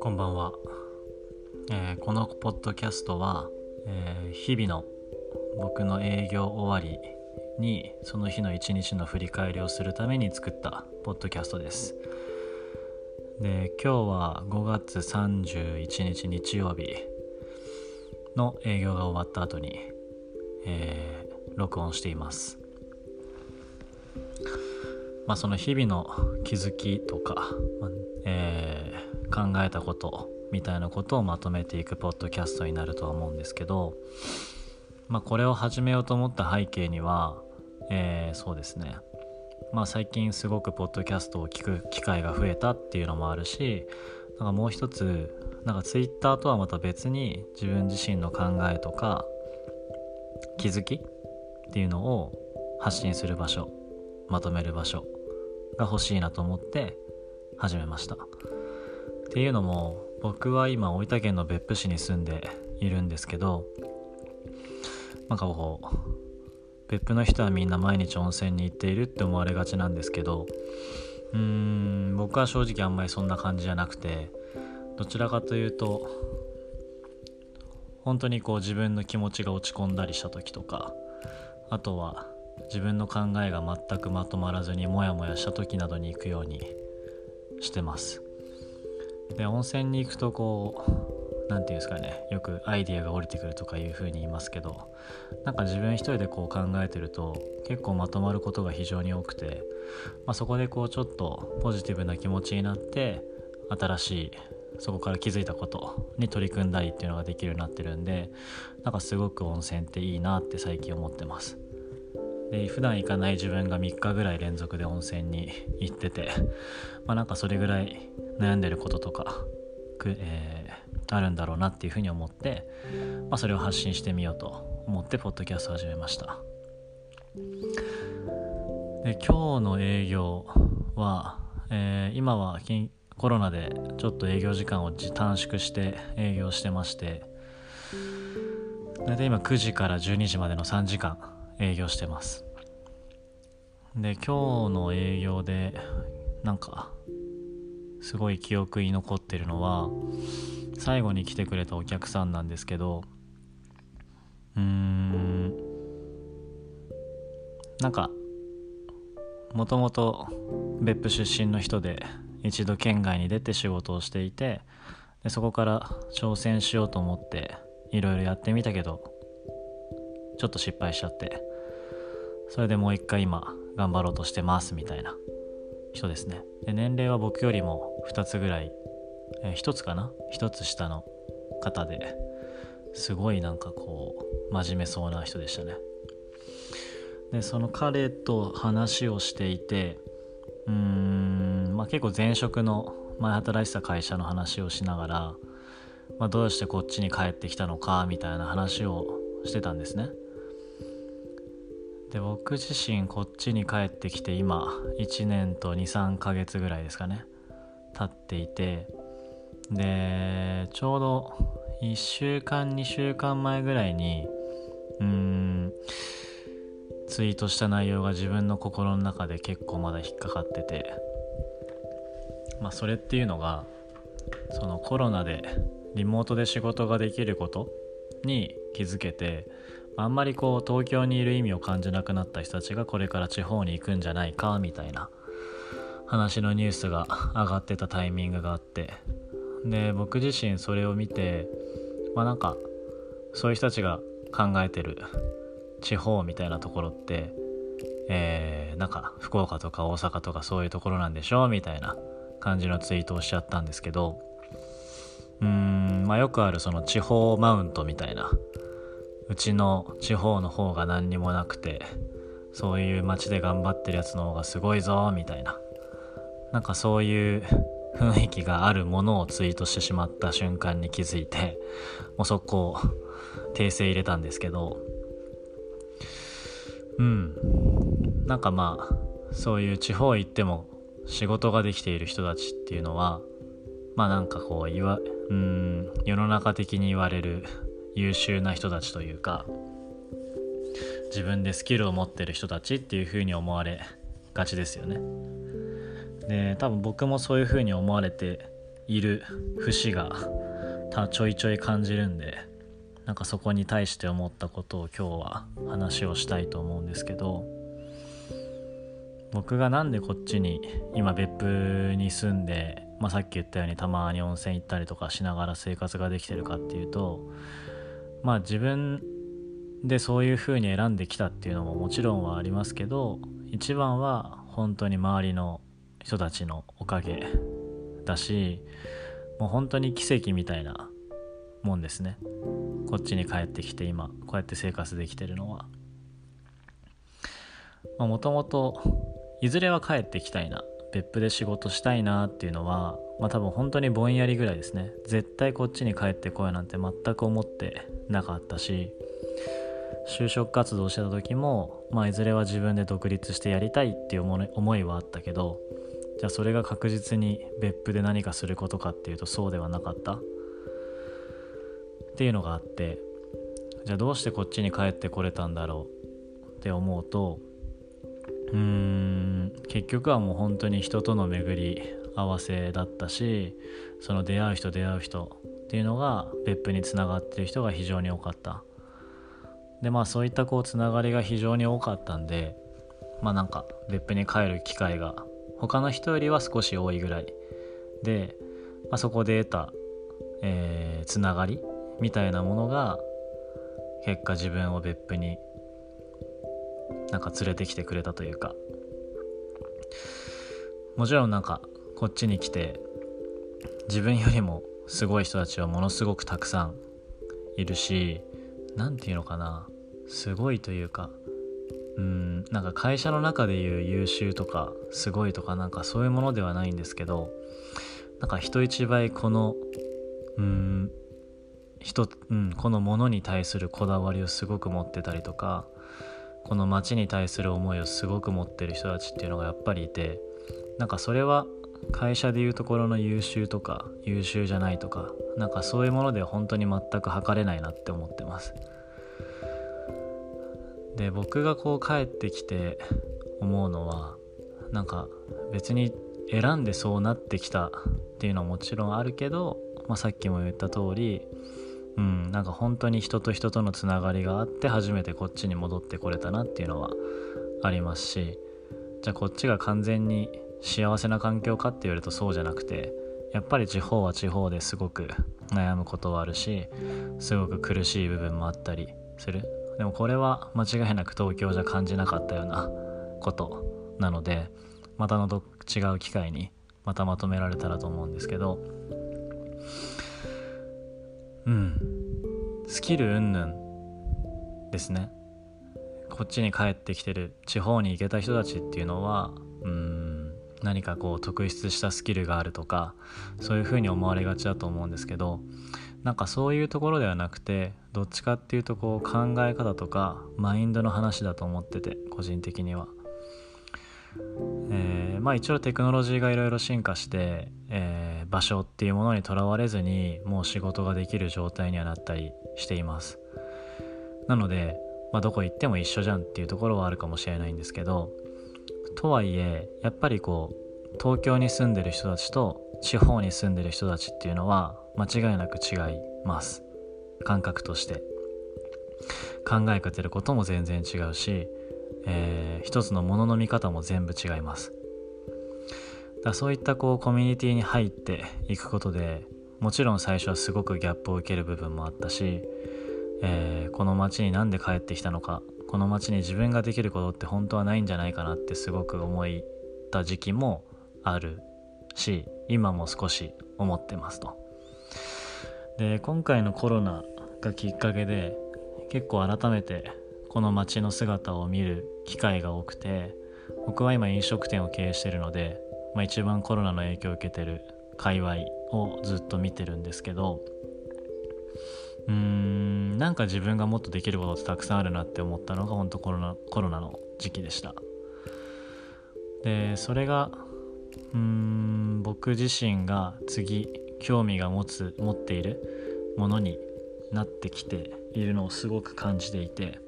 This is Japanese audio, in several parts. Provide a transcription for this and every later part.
こんばんは、えーこのポッドキャストは、えー日々の僕の営業終わりにその日の一日の振り返りをするために作ったポッドキャストです。で今日は5月31日日曜日の営業が終わった後に、えー録音しています。まあその日々の気づきとか、えー考えたことみたいなことをまとめていくポッドキャストになるとは思うんですけど、まあ、これを始めようと思った背景には、えーそうですね。まあ最近すごくポッドキャストを聞く機会が増えたっていうのもあるしなんかもう一つなんかツイッターとはまた別に自分自身の考えとか気づきっていうのを発信する場所まとめる場所が欲しいなと思って始めました。っていうのも僕は今大分県の別府市に住んでいるんですけどなんかこう別府の人はみんな毎日温泉に行っているって思われがちなんですけどうーん僕は正直あんまりそんな感じじゃなくてどちらかというと本当にこう自分の気持ちが落ち込んだりした時とかあとは自分の考えが全くまとまらずにモヤモヤした時などに行くようにしてます。で温泉に行くとこう何て言うんですかねよくアイディアが降りてくるとかいう風に言いますけどなんか自分一人でこう考えてると結構まとまることが非常に多くて、まあ、そこでこうちょっとポジティブな気持ちになって新しいそこから気づいたことに取り組んだりっていうのができるようになってるんでなんかすごく温泉っていいなって最近思ってます。で普段行かない自分が3日ぐらい連続で温泉に行っててまあなんかそれぐらい悩んでることとかく、えーあるんだろうなっていうふうに思って、まあ、それを発信してみようと思ってポッドキャスト始めました。で今日の営業は、えー今はコロナでちょっと営業時間を短縮して営業してまして大体今9時から12時までの3時間営業してます。で今日の営業でなんかすごい記憶に残ってるのは最後に来てくれたお客さんなんですけどうーんなんかもともと別府出身の人で一度県外に出て仕事をしていてでそこから挑戦しようと思っていろいろやってみたけどちょっと失敗しちゃってそれでもう一回今頑張ろうとしてますみたいな人ですね。で年齢は僕よりも2つぐらい、えー、1つかな？1つ下の方ですごいなんかこう真面目そうな人でしたね。でその彼と話をしていてうーん、まあ、結構前職の前働いてた会社の話をしながら、まあ、どうしてこっちに帰ってきたのかみたいな話をしてたんですね。で僕自身こっちに帰ってきて今1年と23ヶ月ぐらいですかね経っていてでちょうど1週間2週間前ぐらいにうーんツイートした内容が自分の心の中で結構まだ引っかかっててまあそれっていうのがそのコロナでリモートで仕事ができることに気づけてあんまりこう東京にいる意味を感じなくなった人たちがこれから地方に行くんじゃないかみたいな話のニュースが上がってたタイミングがあって。で僕自身それを見てまあなんかそういう人たちが考えてる地方みたいなところってえーなんか福岡とか大阪とかそういうところなんでしょうみたいな感じのツイートをしちゃったんですけどうーんまあよくあるその地方マウントみたいなうちの地方の方が何にもなくてそういう街で頑張ってるやつの方がすごいぞみたいな。なんかそういう雰囲気があるものをツイートしてしまった瞬間に気づいてもう速攻訂正入れたんですけど。うん。なんかまあそういう地方行っても仕事ができている人たちっていうのはまあなんかこう言わうん世の中的に言われる優秀な人たちというか自分でスキルを持ってる人たちっていう風に思われがちですよね。で多分僕もそういう風に思われている節がちょいちょい感じるんでなんかそこに対して思ったことを今日は話をしたいと思うんですけど僕がなんでこっちに今別府に住んで、まあ、さっき言ったようにたまに温泉行ったりとかしながら生活ができてるかっていうとまあ自分でそういう風に選んできたっていうのももちろんはありますけど一番は本当に周りの人たちのおかげだしもう本当に奇跡みたいなもんですね。こっちに帰ってきて今こうやって生活できてるのは。もともといずれは帰ってきたいな別府で仕事したいなっていうのはまあ多分本当にぼんやりぐらいですね。絶対こっちに帰ってこいなんて全く思ってなかったし就職活動してた時も、まあ、いずれは自分で独立してやりたいっていう思いはあったけどじゃあそれが確実に別府で何かすることかっていうとそうではなかった。っていうのがあってじゃあどうしてこっちに帰ってこれたんだろう？って思うとうーん結局はもう本当に人との巡り合わせだったしその出会う人出会う人っていうのが別府につながってる人が非常に多かった。でまあそういったこうつながりが非常に多かったんでまあなんか別府に帰る機会が他の人よりは少し多いぐらい。で、まあ、そこで得た、えー、つながりみたいなものが結果自分を別府になんか連れてきてくれたというか。もちろんなんかこっちに来て自分よりもすごい人たちはものすごくたくさんいるし何て言うのかな。すごいというかうんなんか会社の中でいう優秀とかすごいとかなんかそういうものではないんですけどなんか人一倍このうん人、うん、このものに対するこだわりをすごく持ってたりとかこの街に対する思いをすごく持ってる人たちっていうのがやっぱりいてなんかそれは会社でいうところの優秀とか優秀じゃないとかなんかそういうもので本当に全く測れないなって思ってます。で僕がこう帰ってきて思うのはなんか別に選んでそうなってきたっていうのはもちろんあるけど、まあ、さっきも言った通りうん、なんか本当に人と人とのつながりがあって初めてこっちに戻ってこれたなっていうのはありますしじゃあこっちが完全に幸せな環境かって言われるとそうじゃなくてやっぱり地方は地方ですごく悩むことはあるしすごく苦しい部分もあったりする。でもこれは間違いなく東京じゃ感じなかったようなことなのでまたの違う機会にまたまとめられたらと思うんですけどうん。スキル云々ですね。こっちに帰ってきてる地方に行けた人たちっていうのはうん。何かこう特筆したスキルがあるとかそういうふうに思われがちだと思うんですけどなんかそういうところではなくてどっちかっていうとこう考え方とかマインドの話だと思ってて個人的には。えー、まあ一応テクノロジーがいろいろ進化して、えー、場所っていうものにとらわれずにもう仕事ができる状態にはなったりしていますなので、まあ、どこ行っても一緒じゃんっていうところはあるかもしれないんですけどとはいえやっぱりこう東京に住んでる人たちと地方に住んでる人たちっていうのは間違いなく違います。感覚として。考えてることも全然違うしえー、一つのものの見方も全部違います。だそういったこうコミュニティに入っていくことでもちろん最初はすごくギャップを受ける部分もあったし、えー、この街になんで帰ってきたのかこの街に自分ができることって本当はないんじゃないかなってすごく思った時期もあるし今も少し思ってますと。で今回のコロナがきっかけで結構改めてこの街の姿を見る機会が多くて僕は今飲食店を経営してるので、まあ、一番コロナの影響を受けてる界隈をずっと見てるんですけどうんなんか自分がもっとできることってたくさんあるなって思ったのが本当コロナコロナの時期でした。でそれがうーん僕自身が次興味が持つ持っているものになってきているのをすごく感じていて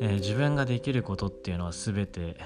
えー、自分ができることっていうのは全て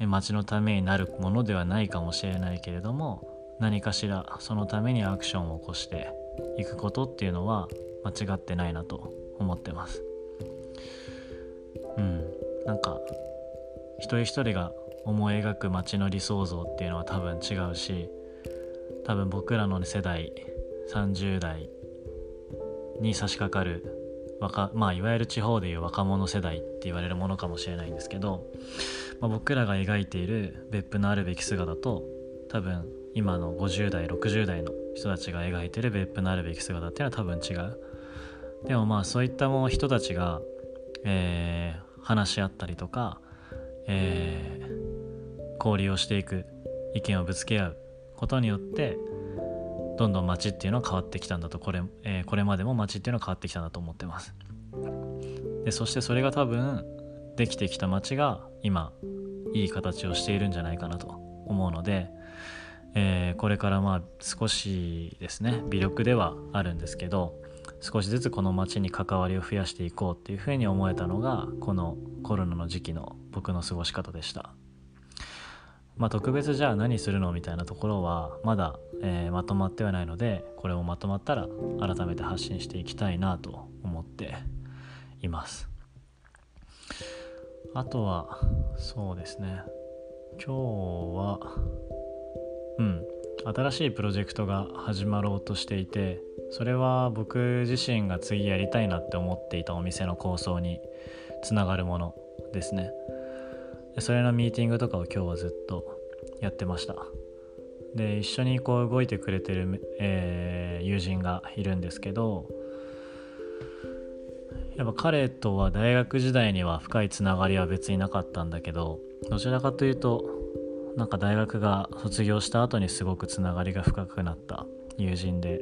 町のためになるものではないかもしれないけれども何かしらそのためにアクションを起こしていくことっていうのは間違ってないなと思ってます。うん。なんか一人一人が思い描く街の理想像っていうのは多分違うし多分僕らの世代30代に差し掛かる若、まあ、いわゆる地方でいう若者世代って言われるものかもしれないんですけど、まあ、僕らが描いている別府のあるべき姿と多分今の50代60代の人たちが描いてる別府のあるべき姿っていうのは多分違う。でもまあそういったもう人たちが、えー、話し合ったりとか、えー、交流をしていく意見をぶつけ合うことによってどんどん街っていうのは変わってきたんだと。これ,、えー、これまでも街っていうのは変わってきたんだと思ってます。でそしてそれが多分できてきた街が今いい形をしているんじゃないかなと思うので、えー、これからまあ少しですね微力ではあるんですけど少しずつこの街に関わりを増やしていこうっていうふうに思えたのがこのコロナの時期の僕の過ごし方でした。まあ特別じゃあ何するのみたいなところはまだえ、まとまってはないのでこれもまとまったら改めて発信していきたいなと思っています。あとはそうですね。今日はうん。新しいプロジェクトが始まろうとしていてそれは僕自身が次やりたいなって思っていたお店の構想につながるものですね。それのミーティングとかを今日はずっとやってました。で一緒にこう動いてくれてる、えー、友人がいるんですけどやっぱ彼とは大学時代には深いつながりは別になかったんだけどどちらかというとなんか大学が卒業した後にすごくつながりが深くなった友人で、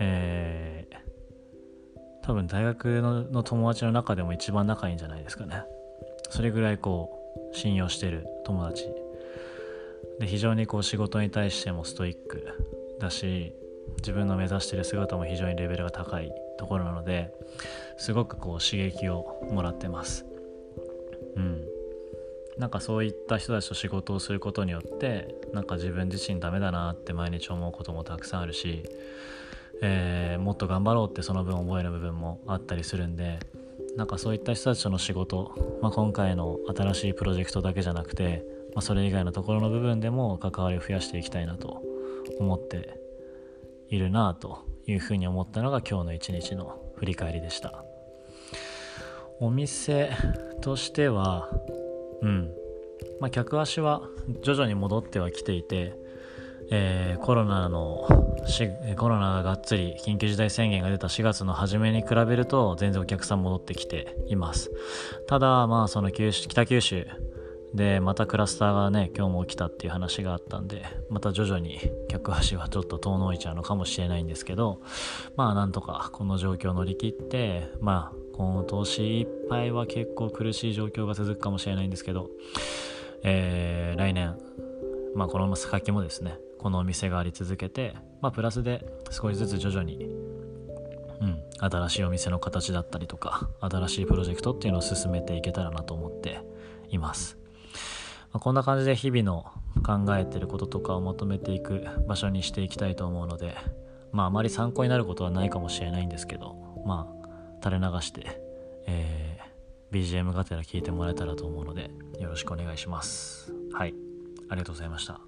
えー、多分大学の友達の中でも一番仲いいんじゃないですかね。それぐらいこう信用してる友達。で非常にこう仕事に対してもストイックだし自分の目指してる姿も非常にレベルが高いところなのですごくこう刺激をもらってます。うん。なんかそういった人たちと仕事をすることによってなんか自分自身ダメだなって毎日思うこともたくさんあるし、えー、もっと頑張ろうってその分思える部分もあったりするんでなんかそういった人たちとの仕事、まあ、今回の新しいプロジェクトだけじゃなくてまあ、それ以外のところの部分でも関わりを増やしていきたいなと思っているなというふうに思ったのが今日の一日の振り返りでした。お店としてはうん。まあ客足は徐々に戻ってはきていて、えー、コロナのコロナががっつり緊急事態宣言が出た4月の初めに比べると全然お客さん戻ってきています。ただまあその九州北九州でまたクラスターがね今日も起きたっていう話があったんでまた徐々に客足はちょっと遠のいちゃうのかもしれないんですけどまあなんとかこの状況を乗り切ってまあこの年いっぱいは結構苦しい状況が続くかもしれないんですけど、えー、来年まあこの先もですねこのお店があり続けてまあプラスで少しずつ徐々にうん、新しいお店の形だったりとか新しいプロジェクトっていうのを進めていけたらなと思っています。まあ、こんな感じで日々の考えてることとかをまとめていく場所にしていきたいと思うのでまああまり参考になることはないかもしれないんですけどまあ垂れ流して、えー、BGM がてら聞いてもらえたらと思うのでよろしくお願いします。はい。ありがとうございました。